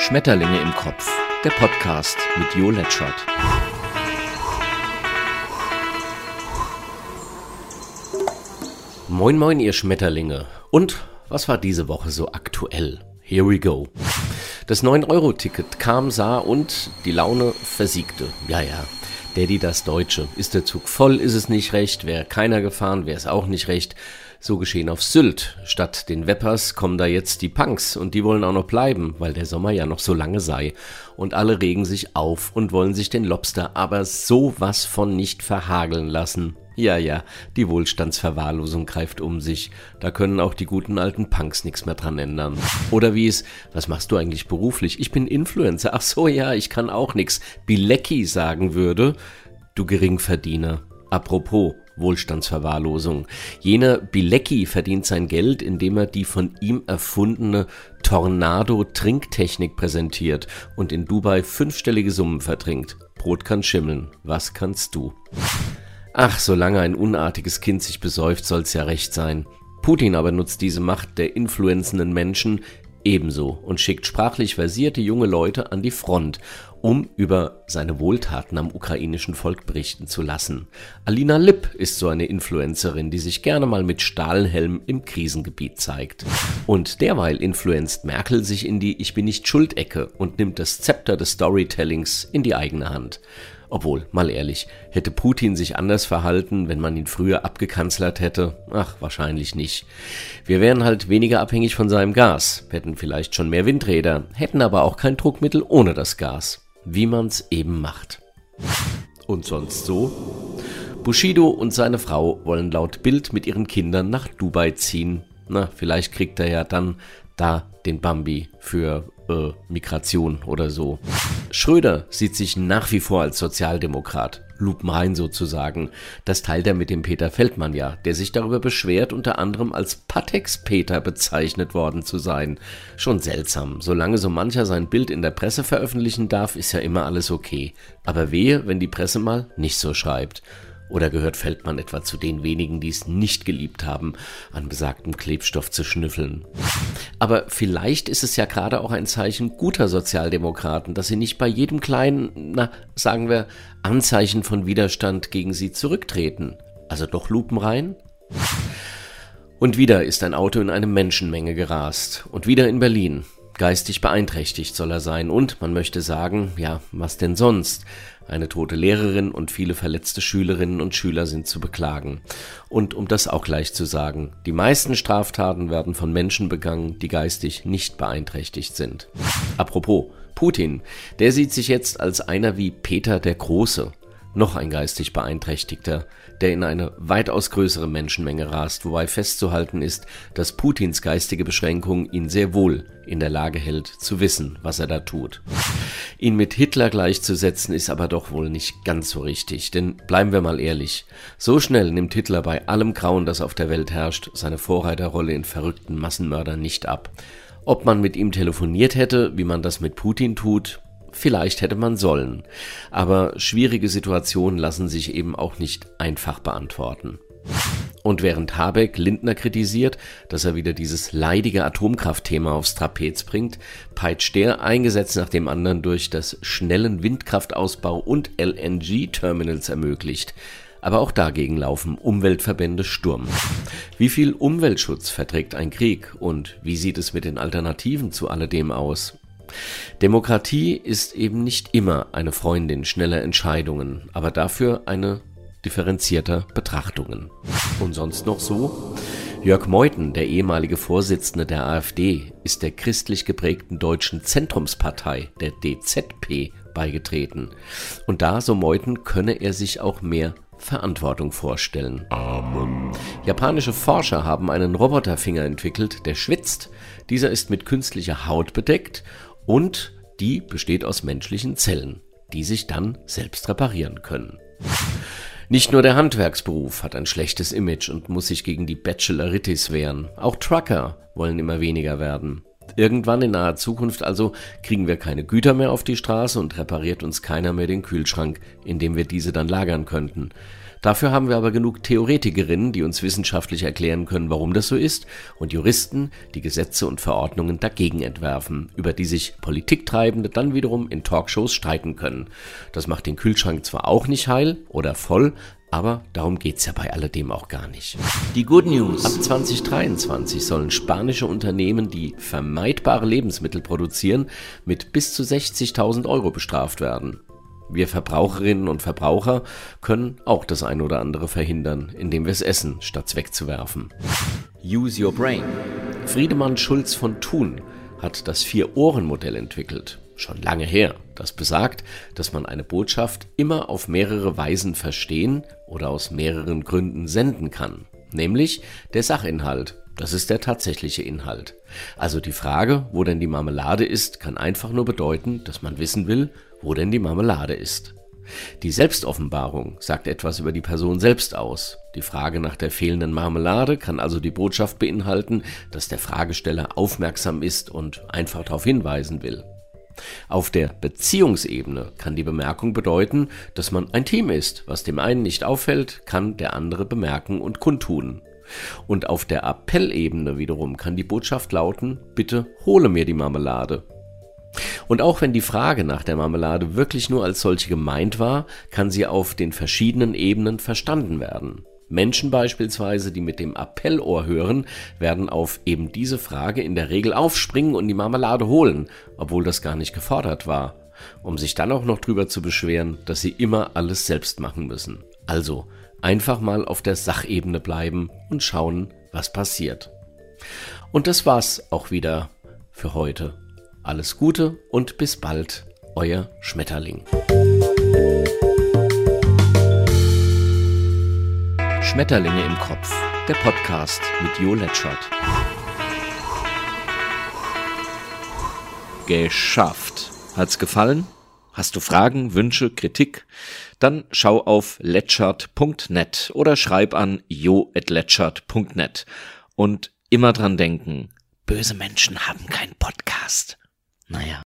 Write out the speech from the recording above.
Schmetterlinge im Kopf, der Podcast mit Jo Letschert. Moin, moin, ihr Schmetterlinge. Und was war diese Woche so aktuell? Here we go. Das 9-Euro-Ticket kam, sah und die Laune versiegte. Ja, ja. Daddy das Deutsche. Ist der Zug voll, ist es nicht recht. Wäre keiner gefahren, wäre es auch nicht recht. So geschehen auf Sylt. Statt den Weppers kommen da jetzt die Punks und die wollen auch noch bleiben, weil der Sommer ja noch so lange sei. Und alle regen sich auf und wollen sich den Lobster aber sowas von nicht verhageln lassen. Ja, ja, die Wohlstandsverwahrlosung greift um sich. Da können auch die guten alten Punks nichts mehr dran ändern. Oder wie es, was machst du eigentlich beruflich? Ich bin Influencer. Ach so, ja, ich kann auch nix. Bilecki sagen würde, du Geringverdiener. Apropos, Wohlstandsverwahrlosung. Jener Bilecki verdient sein Geld, indem er die von ihm erfundene Tornado-Trinktechnik präsentiert und in Dubai fünfstellige Summen vertrinkt. Brot kann schimmeln. Was kannst du? Ach, solange ein unartiges Kind sich besäuft, soll's ja recht sein. Putin aber nutzt diese Macht der influenzenden Menschen ebenso und schickt sprachlich versierte junge Leute an die Front, um über seine Wohltaten am ukrainischen Volk berichten zu lassen. Alina Lipp ist so eine Influencerin, die sich gerne mal mit Stahlhelm im Krisengebiet zeigt. Und derweil influenzt Merkel sich in die Ich bin nicht Schuldecke und nimmt das Zepter des Storytellings in die eigene Hand. Obwohl, mal ehrlich, hätte Putin sich anders verhalten, wenn man ihn früher abgekanzlert hätte? Ach, wahrscheinlich nicht. Wir wären halt weniger abhängig von seinem Gas, hätten vielleicht schon mehr Windräder, hätten aber auch kein Druckmittel ohne das Gas. Wie man's eben macht. Und sonst so? Bushido und seine Frau wollen laut Bild mit ihren Kindern nach Dubai ziehen. Na, vielleicht kriegt er ja dann da den Bambi für äh, Migration oder so. Schröder sieht sich nach wie vor als Sozialdemokrat, lupenrein sozusagen. Das teilt er mit dem Peter Feldmann ja, der sich darüber beschwert, unter anderem als Patex-Peter bezeichnet worden zu sein. Schon seltsam. Solange so mancher sein Bild in der Presse veröffentlichen darf, ist ja immer alles okay. Aber wehe, wenn die Presse mal nicht so schreibt. Oder gehört Feldmann etwa zu den wenigen, die es nicht geliebt haben, an besagtem Klebstoff zu schnüffeln? Aber vielleicht ist es ja gerade auch ein Zeichen guter Sozialdemokraten, dass sie nicht bei jedem kleinen, na, sagen wir, Anzeichen von Widerstand gegen sie zurücktreten. Also doch lupenrein? Und wieder ist ein Auto in eine Menschenmenge gerast. Und wieder in Berlin. Geistig beeinträchtigt soll er sein. Und man möchte sagen, ja, was denn sonst? Eine tote Lehrerin und viele verletzte Schülerinnen und Schüler sind zu beklagen. Und um das auch gleich zu sagen, die meisten Straftaten werden von Menschen begangen, die geistig nicht beeinträchtigt sind. Apropos, Putin, der sieht sich jetzt als einer wie Peter der Große noch ein geistig Beeinträchtigter, der in eine weitaus größere Menschenmenge rast, wobei festzuhalten ist, dass Putins geistige Beschränkung ihn sehr wohl in der Lage hält, zu wissen, was er da tut. Ihn mit Hitler gleichzusetzen ist aber doch wohl nicht ganz so richtig, denn bleiben wir mal ehrlich, so schnell nimmt Hitler bei allem Grauen, das auf der Welt herrscht, seine Vorreiterrolle in verrückten Massenmördern nicht ab. Ob man mit ihm telefoniert hätte, wie man das mit Putin tut, Vielleicht hätte man sollen. Aber schwierige Situationen lassen sich eben auch nicht einfach beantworten. Und während Habeck Lindner kritisiert, dass er wieder dieses leidige Atomkraftthema aufs Trapez bringt, peitscht der ein Gesetz nach dem anderen durch, das schnellen Windkraftausbau und LNG-Terminals ermöglicht. Aber auch dagegen laufen Umweltverbände Sturm. Wie viel Umweltschutz verträgt ein Krieg und wie sieht es mit den Alternativen zu alledem aus? Demokratie ist eben nicht immer eine Freundin schneller Entscheidungen, aber dafür eine differenzierter Betrachtungen. Und sonst noch so? Jörg Meuthen, der ehemalige Vorsitzende der AfD, ist der christlich geprägten deutschen Zentrumspartei, der DZP, beigetreten. Und da, so Meuthen, könne er sich auch mehr Verantwortung vorstellen. Amen. Japanische Forscher haben einen Roboterfinger entwickelt, der schwitzt. Dieser ist mit künstlicher Haut bedeckt und die besteht aus menschlichen Zellen, die sich dann selbst reparieren können. Nicht nur der Handwerksberuf hat ein schlechtes Image und muss sich gegen die Bacheloritis wehren. Auch Trucker wollen immer weniger werden. Irgendwann in naher Zukunft also kriegen wir keine Güter mehr auf die Straße und repariert uns keiner mehr den Kühlschrank, in dem wir diese dann lagern könnten. Dafür haben wir aber genug Theoretikerinnen, die uns wissenschaftlich erklären können, warum das so ist, und Juristen, die Gesetze und Verordnungen dagegen entwerfen, über die sich Politiktreibende dann wiederum in Talkshows streiten können. Das macht den Kühlschrank zwar auch nicht heil oder voll, aber darum geht's ja bei alledem auch gar nicht. Die Good News. Ab 2023 sollen spanische Unternehmen, die vermeidbare Lebensmittel produzieren, mit bis zu 60.000 Euro bestraft werden. Wir Verbraucherinnen und Verbraucher können auch das ein oder andere verhindern, indem wir es essen, statt wegzuwerfen. Use Your Brain. Friedemann Schulz von Thun hat das Vier-Ohren-Modell entwickelt. Schon lange her. Das besagt, dass man eine Botschaft immer auf mehrere Weisen verstehen oder aus mehreren Gründen senden kann. Nämlich der Sachinhalt. Das ist der tatsächliche Inhalt. Also die Frage, wo denn die Marmelade ist, kann einfach nur bedeuten, dass man wissen will, wo denn die Marmelade ist. Die Selbstoffenbarung sagt etwas über die Person selbst aus. Die Frage nach der fehlenden Marmelade kann also die Botschaft beinhalten, dass der Fragesteller aufmerksam ist und einfach darauf hinweisen will. Auf der Beziehungsebene kann die Bemerkung bedeuten, dass man ein Team ist. Was dem einen nicht auffällt, kann der andere bemerken und kundtun. Und auf der Appellebene wiederum kann die Botschaft lauten, bitte hole mir die Marmelade. Und auch wenn die Frage nach der Marmelade wirklich nur als solche gemeint war, kann sie auf den verschiedenen Ebenen verstanden werden. Menschen beispielsweise, die mit dem Appellohr hören, werden auf eben diese Frage in der Regel aufspringen und die Marmelade holen, obwohl das gar nicht gefordert war, um sich dann auch noch drüber zu beschweren, dass sie immer alles selbst machen müssen. Also einfach mal auf der Sachebene bleiben und schauen, was passiert. Und das war's auch wieder für heute. Alles Gute und bis bald, euer Schmetterling. Schmetterlinge im Kopf, der Podcast mit Jo Letschert. Geschafft. Hat's gefallen? Hast du Fragen, Wünsche, Kritik? Dann schau auf letschert.net oder schreib an jo.letschert.net. Und immer dran denken, böse Menschen haben keinen Podcast. Naja.